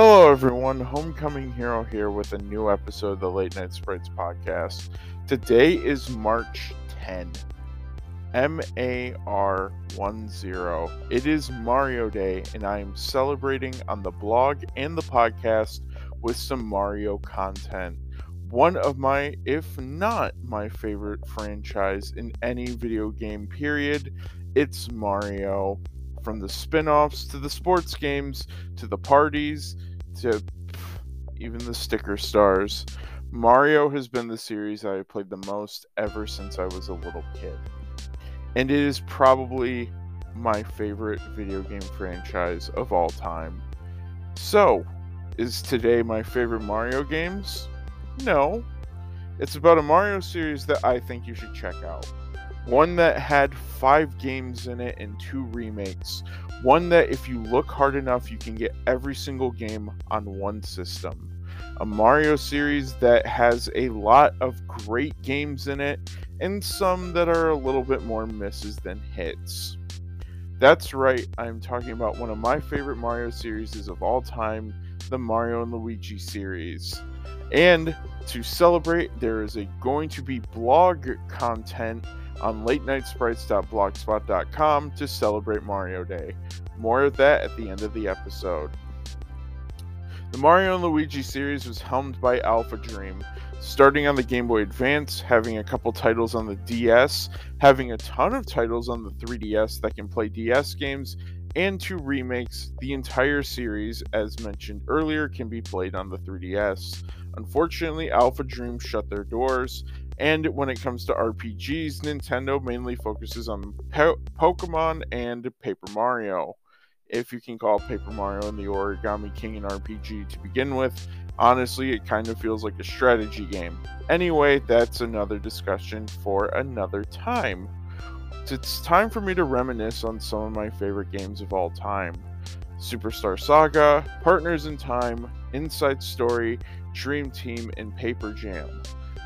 Hello, everyone. Homecoming Hero here with a new episode of the Late Night Sprites podcast. Today is March 10, M A R 1 0. It is Mario Day, and I am celebrating on the blog and the podcast with some Mario content. One of my, if not my favorite franchise in any video game, period. It's Mario from the spin-offs to the sports games to the parties to even the sticker stars. Mario has been the series I have played the most ever since I was a little kid. And it is probably my favorite video game franchise of all time. So, is today my favorite Mario games? No. It's about a Mario series that I think you should check out. One that had five games in it and two remakes. One that, if you look hard enough, you can get every single game on one system. A Mario series that has a lot of great games in it and some that are a little bit more misses than hits. That's right, I'm talking about one of my favorite Mario series of all time, the Mario and Luigi series. And to celebrate, there is a going to be blog content on latenightsprites.blogspot.com to celebrate Mario Day. More of that at the end of the episode. The Mario and Luigi series was helmed by Alpha Dream, starting on the Game Boy Advance, having a couple titles on the DS, having a ton of titles on the 3DS that can play DS games, and two remakes. The entire series, as mentioned earlier, can be played on the 3DS. Unfortunately, Alpha Dream shut their doors, and when it comes to RPGs, Nintendo mainly focuses on po- Pokemon and Paper Mario. If you can call Paper Mario and the Origami King an RPG to begin with, honestly, it kind of feels like a strategy game. Anyway, that's another discussion for another time. It's time for me to reminisce on some of my favorite games of all time. Superstar Saga, Partners in Time, Inside Story, Dream Team, and Paper Jam.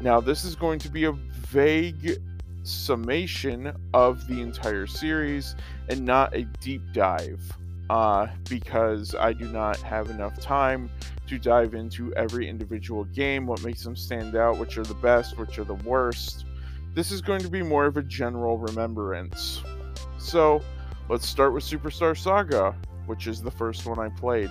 Now, this is going to be a vague summation of the entire series and not a deep dive uh, because I do not have enough time to dive into every individual game, what makes them stand out, which are the best, which are the worst. This is going to be more of a general remembrance. So, let's start with Superstar Saga, which is the first one I played.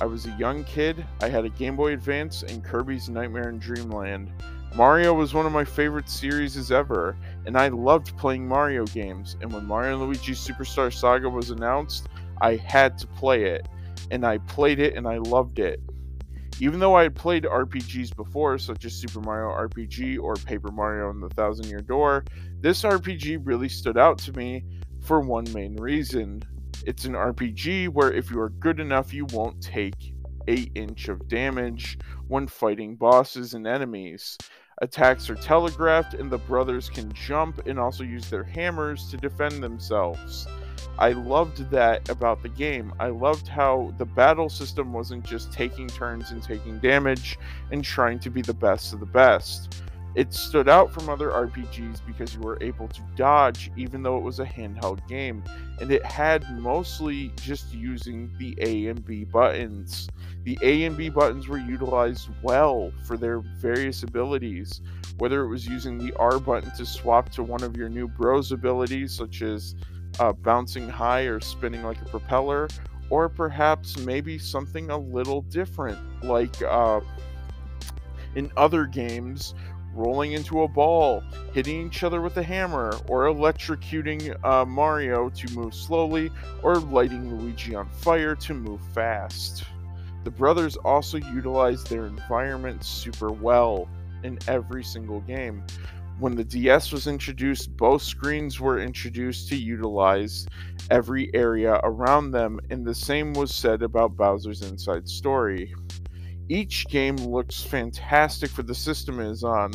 I was a young kid, I had a Game Boy Advance and Kirby's Nightmare in Dreamland. Mario was one of my favorite series ever, and I loved playing Mario games. And when Mario and Luigi Superstar Saga was announced, I had to play it. And I played it and I loved it. Even though I had played RPGs before, such as Super Mario RPG or Paper Mario and the Thousand Year Door, this RPG really stood out to me for one main reason. It's an RPG where if you are good enough, you won't take 8 inch of damage when fighting bosses and enemies. Attacks are telegraphed, and the brothers can jump and also use their hammers to defend themselves. I loved that about the game. I loved how the battle system wasn't just taking turns and taking damage and trying to be the best of the best. It stood out from other RPGs because you were able to dodge even though it was a handheld game, and it had mostly just using the A and B buttons. The A and B buttons were utilized well for their various abilities, whether it was using the R button to swap to one of your new bros abilities, such as uh, bouncing high or spinning like a propeller, or perhaps maybe something a little different, like uh, in other games rolling into a ball, hitting each other with a hammer, or electrocuting uh, Mario to move slowly, or lighting Luigi on fire to move fast. The brothers also utilize their environment super well in every single game. When the DS was introduced, both screens were introduced to utilize every area around them, and the same was said about Bowser's Inside Story. Each game looks fantastic for the system it is on,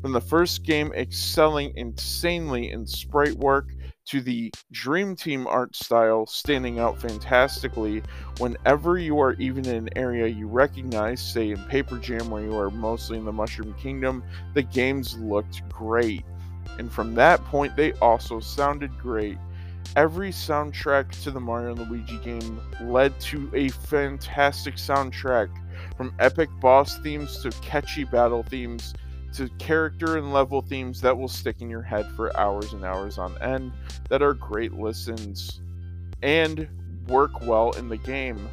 from the first game excelling insanely in sprite work to the Dream Team art style standing out fantastically whenever you are even in an area you recognize, say in Paper Jam where you are mostly in the Mushroom Kingdom, the games looked great. And from that point, they also sounded great. every soundtrack to the Mario and Luigi game led to a fantastic soundtrack from epic boss themes to catchy battle themes to character and level themes that will stick in your head for hours and hours on end that are great listens and work well in the game.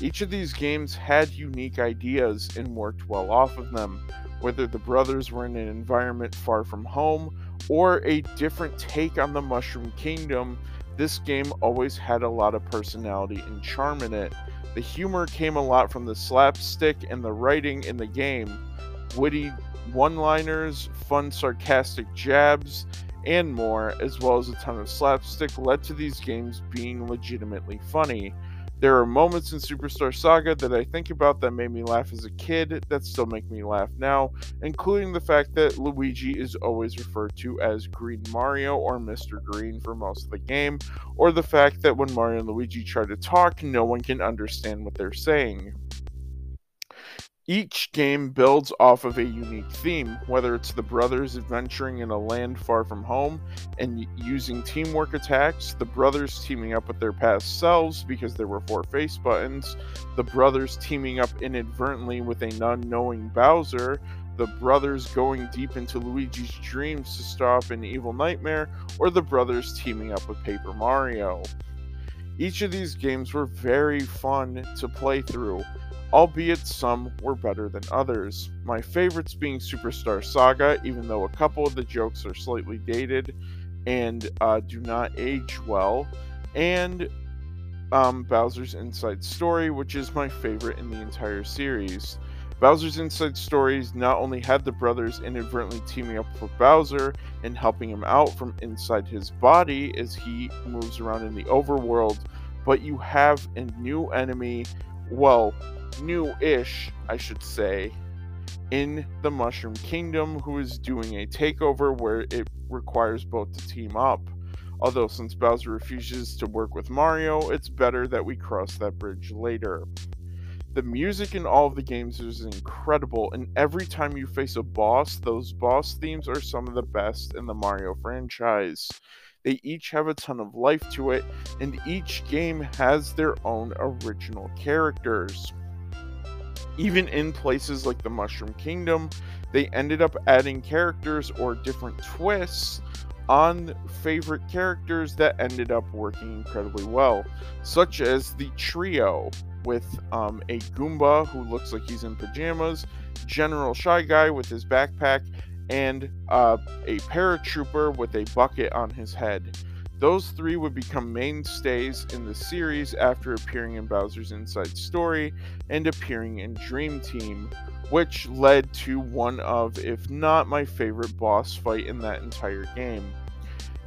Each of these games had unique ideas and worked well off of them, whether the brothers were in an environment far from home or a different take on the Mushroom Kingdom. This game always had a lot of personality and charm in it. The humor came a lot from the slapstick and the writing in the game. Witty one liners, fun sarcastic jabs, and more, as well as a ton of slapstick, led to these games being legitimately funny. There are moments in Superstar Saga that I think about that made me laugh as a kid that still make me laugh now, including the fact that Luigi is always referred to as Green Mario or Mr. Green for most of the game, or the fact that when Mario and Luigi try to talk, no one can understand what they're saying. Each game builds off of a unique theme, whether it's the brothers adventuring in a land far from home and using teamwork attacks, the brothers teaming up with their past selves because there were four face buttons, the brothers teaming up inadvertently with an unknowing Bowser, the brothers going deep into Luigi's dreams to stop an evil nightmare, or the brothers teaming up with Paper Mario. Each of these games were very fun to play through albeit some were better than others. My favorites being Superstar Saga, even though a couple of the jokes are slightly dated and uh, do not age well, and um, Bowser's Inside Story, which is my favorite in the entire series. Bowser's Inside Stories not only had the brothers inadvertently teaming up for Bowser and helping him out from inside his body as he moves around in the overworld, but you have a new enemy, well, new-ish, I should say, in the Mushroom Kingdom who is doing a takeover where it requires both to team up. Although since Bowser refuses to work with Mario, it's better that we cross that bridge later. The music in all of the games is incredible, and every time you face a boss, those boss themes are some of the best in the Mario franchise. They each have a ton of life to it, and each game has their own original characters even in places like the Mushroom Kingdom, they ended up adding characters or different twists on favorite characters that ended up working incredibly well, such as the trio with um, a Goomba who looks like he's in pajamas, General Shy Guy with his backpack, and uh, a paratrooper with a bucket on his head. Those three would become mainstays in the series after appearing in Bowser's Inside Story and appearing in Dream Team, which led to one of, if not my favorite boss fight in that entire game.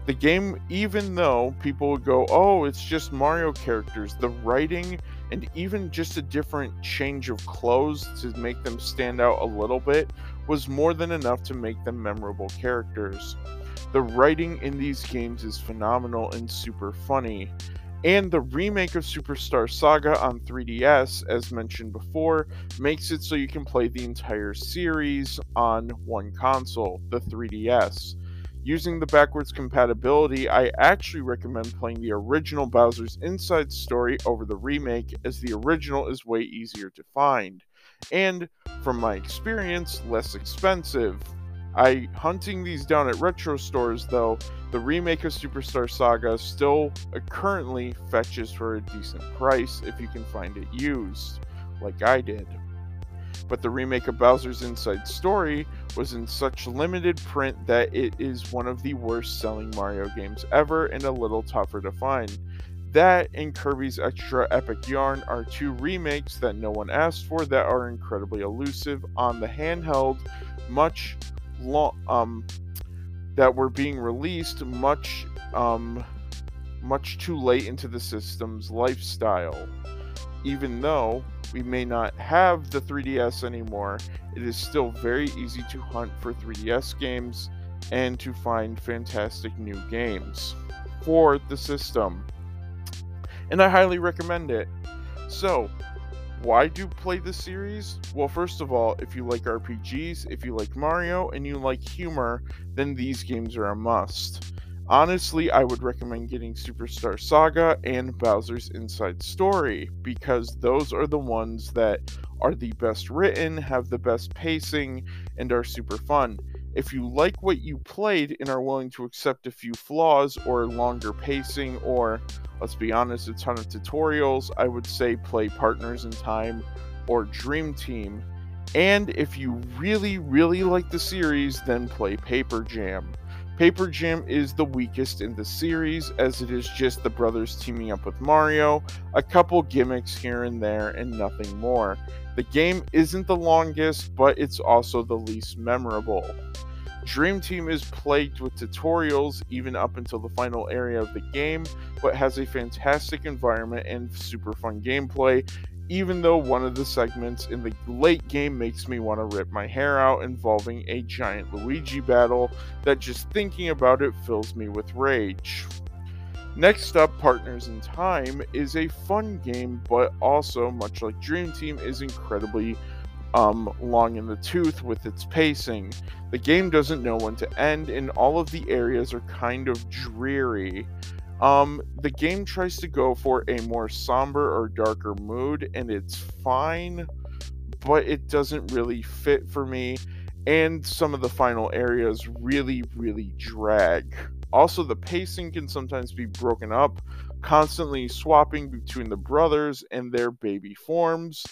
The game, even though people would go, oh, it's just Mario characters, the writing and even just a different change of clothes to make them stand out a little bit was more than enough to make them memorable characters. The writing in these games is phenomenal and super funny. And the remake of Superstar Saga on 3DS, as mentioned before, makes it so you can play the entire series on one console, the 3DS. Using the backwards compatibility, I actually recommend playing the original Bowser's Inside Story over the remake, as the original is way easier to find. And, from my experience, less expensive. I hunting these down at retro stores though, the remake of Superstar Saga still uh, currently fetches for a decent price if you can find it used, like I did. But the remake of Bowser's Inside Story was in such limited print that it is one of the worst selling Mario games ever and a little tougher to find. That and Kirby's Extra Epic Yarn are two remakes that no one asked for that are incredibly elusive on the handheld, much long um that were being released much um much too late into the system's lifestyle. Even though we may not have the 3DS anymore, it is still very easy to hunt for 3DS games and to find fantastic new games for the system. And I highly recommend it. So, why do you play the series? Well, first of all, if you like RPGs, if you like Mario, and you like humor, then these games are a must. Honestly, I would recommend getting Superstar Saga and Bowser's Inside Story because those are the ones that are the best written, have the best pacing, and are super fun. If you like what you played and are willing to accept a few flaws or longer pacing, or let's be honest, a ton of tutorials, I would say play Partners in Time or Dream Team. And if you really, really like the series, then play Paper Jam. Paper Jam is the weakest in the series, as it is just the brothers teaming up with Mario, a couple gimmicks here and there, and nothing more. The game isn't the longest, but it's also the least memorable. Dream Team is plagued with tutorials even up until the final area of the game, but has a fantastic environment and super fun gameplay, even though one of the segments in the late game makes me want to rip my hair out involving a giant Luigi battle that just thinking about it fills me with rage. Next up, Partners in Time is a fun game, but also, much like Dream Team, is incredibly um, long in the tooth with its pacing. The game doesn't know when to end, and all of the areas are kind of dreary. Um, the game tries to go for a more somber or darker mood, and it's fine, but it doesn't really fit for me. And some of the final areas really, really drag. Also, the pacing can sometimes be broken up, constantly swapping between the brothers and their baby forms.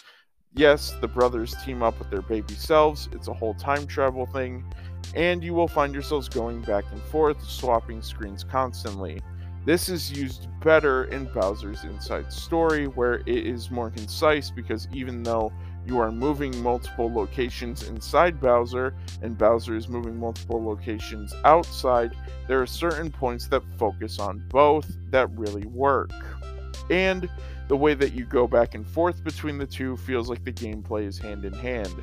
Yes, the brothers team up with their baby selves, it's a whole time travel thing, and you will find yourselves going back and forth, swapping screens constantly. This is used better in Bowser's Inside Story, where it is more concise because even though you are moving multiple locations inside Bowser and Bowser is moving multiple locations outside, there are certain points that focus on both that really work. And the way that you go back and forth between the two feels like the gameplay is hand in hand.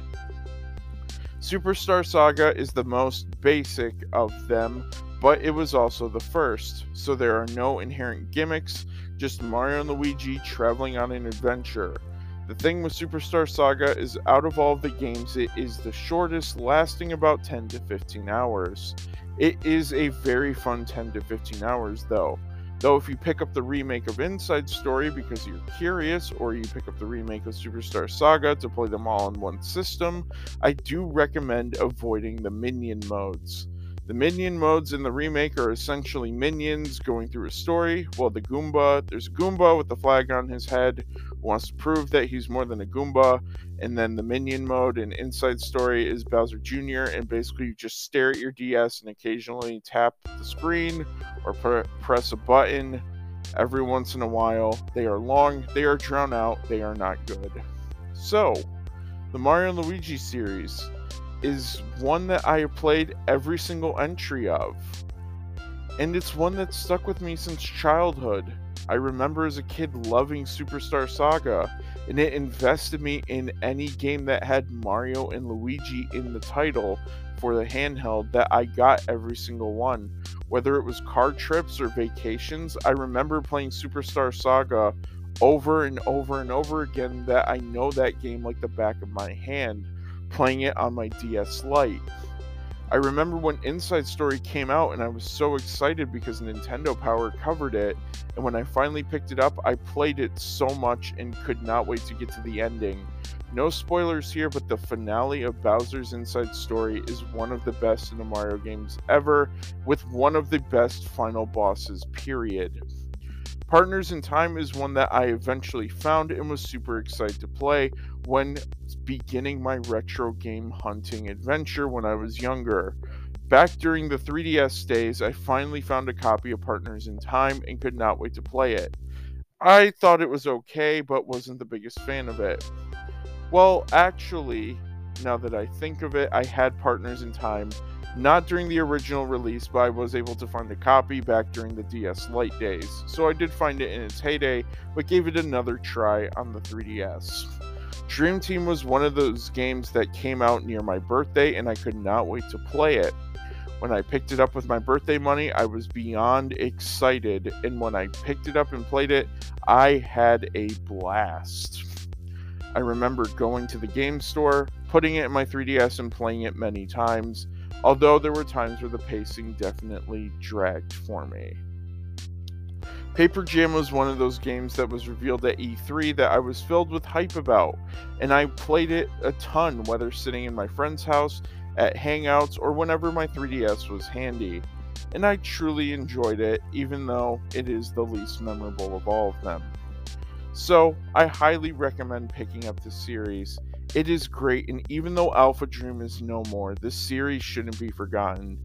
Superstar Saga is the most basic of them, but it was also the first, so there are no inherent gimmicks, just Mario and Luigi traveling on an adventure. The thing with Superstar Saga is out of all the games, it is the shortest, lasting about 10 to 15 hours. It is a very fun 10 to 15 hours, though. Though, if you pick up the remake of Inside Story because you're curious, or you pick up the remake of Superstar Saga to play them all in one system, I do recommend avoiding the minion modes. The minion modes in the remake are essentially minions going through a story, while the Goomba, there's a Goomba with the flag on his head who wants to prove that he's more than a Goomba, and then the minion mode in Inside Story is Bowser Jr., and basically you just stare at your DS and occasionally tap the screen or pr- press a button every once in a while. They are long, they are drawn out, they are not good. So, the Mario and Luigi series is one that I played every single entry of. And it's one that stuck with me since childhood. I remember as a kid loving Superstar Saga, and it invested me in any game that had Mario and Luigi in the title for the handheld that I got every single one. Whether it was car trips or vacations, I remember playing Superstar Saga over and over and over again that I know that game like the back of my hand playing it on my DS Lite. I remember when Inside Story came out and I was so excited because Nintendo Power covered it. And when I finally picked it up, I played it so much and could not wait to get to the ending. No spoilers here, but the finale of Bowser's Inside Story is one of the best in the Mario games ever, with one of the best final bosses, period. Partners in Time is one that I eventually found and was super excited to play when beginning my retro game hunting adventure when I was younger. Back during the 3DS days, I finally found a copy of Partners in Time and could not wait to play it. I thought it was okay, but wasn't the biggest fan of it. Well, actually, now that I think of it, I had Partners in Time not during the original release, but I was able to find a copy back during the DS Lite days. So I did find it in its heyday, but gave it another try on the 3DS. Dream Team was one of those games that came out near my birthday, and I could not wait to play it. When I picked it up with my birthday money, I was beyond excited, and when I picked it up and played it, I had a blast. I remember going to the game store, putting it in my 3DS, and playing it many times although there were times where the pacing definitely dragged for me. Paper Jam was one of those games that was revealed at E3 that I was filled with hype about, and I played it a ton, whether sitting in my friend's house, at Hangouts, or whenever my 3DS was handy. And I truly enjoyed it, even though it is the least memorable of all of them. So, I highly recommend picking up the series. It is great, and even though Alpha Dream is no more, this series shouldn't be forgotten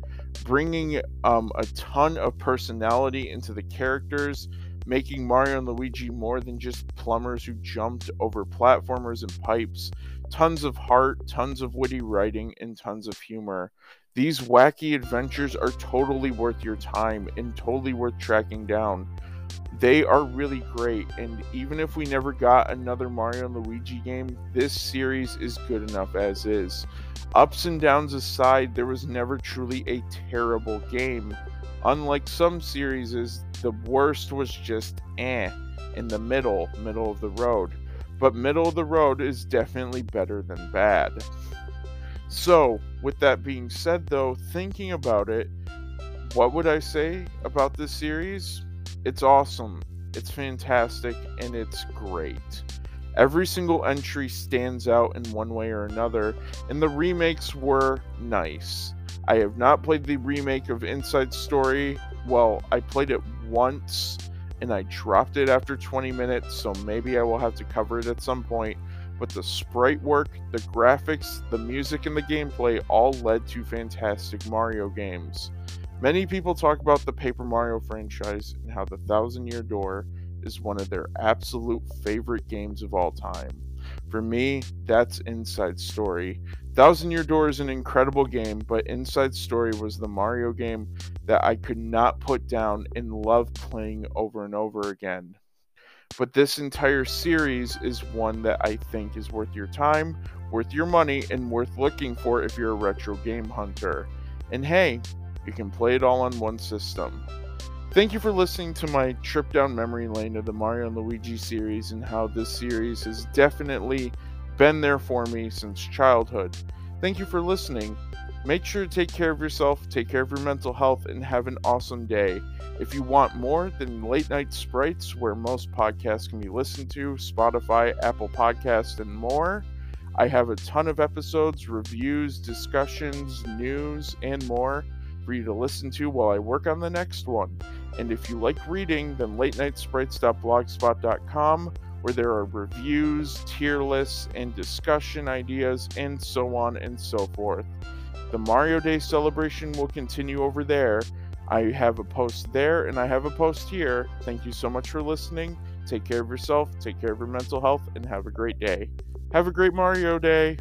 bringing um, a ton of personality into the characters, making Mario and Luigi more than just plumbers who jumped over platformers and pipes. Tons of heart, tons of witty writing, and tons of humor. These wacky adventures are totally worth your time and totally worth tracking down. They are really great, and even if we never got another Mario and Luigi game, this series is good enough as is. Ups and downs aside, there was never truly a terrible game. Unlike some series, the worst was just eh, in the middle, middle of the road. But middle of the road is definitely better than bad. So, with that being said, though, thinking about it, what would I say about this series? It's awesome, it's fantastic, and it's great. Every single entry stands out in one way or another, and the remakes were nice. I have not played the remake of Inside Story. Well, I played it once and I dropped it after 20 minutes, so maybe I will have to cover it at some point. But the sprite work, the graphics, the music, and the gameplay all led to fantastic Mario games. Many people talk about the Paper Mario franchise and how the Thousand Year Door is one of their absolute favorite games of all time. For me, that's Inside Story. Thousand Year Door is an incredible game, but Inside Story was the Mario game that I could not put down and loved playing over and over again. But this entire series is one that I think is worth your time, worth your money, and worth looking for if you're a retro game hunter. And hey, you can play it all on one system. Thank you for listening to my trip down memory lane of the Mario and Luigi series and how this series has definitely been there for me since childhood. Thank you for listening. Make sure to take care of yourself, take care of your mental health, and have an awesome day. If you want more than Late Night Sprites, where most podcasts can be listened to, Spotify, Apple Podcasts, and more, I have a ton of episodes, reviews, discussions, news, and more for you to listen to while I work on the next one. And if you like reading, then late night sprites.blogspot.com, where there are reviews, tier lists, and discussion ideas, and so on and so forth. The Mario Day celebration will continue over there. I have a post there and I have a post here. Thank you so much for listening. Take care of yourself, take care of your mental health, and have a great day. Have a great Mario Day.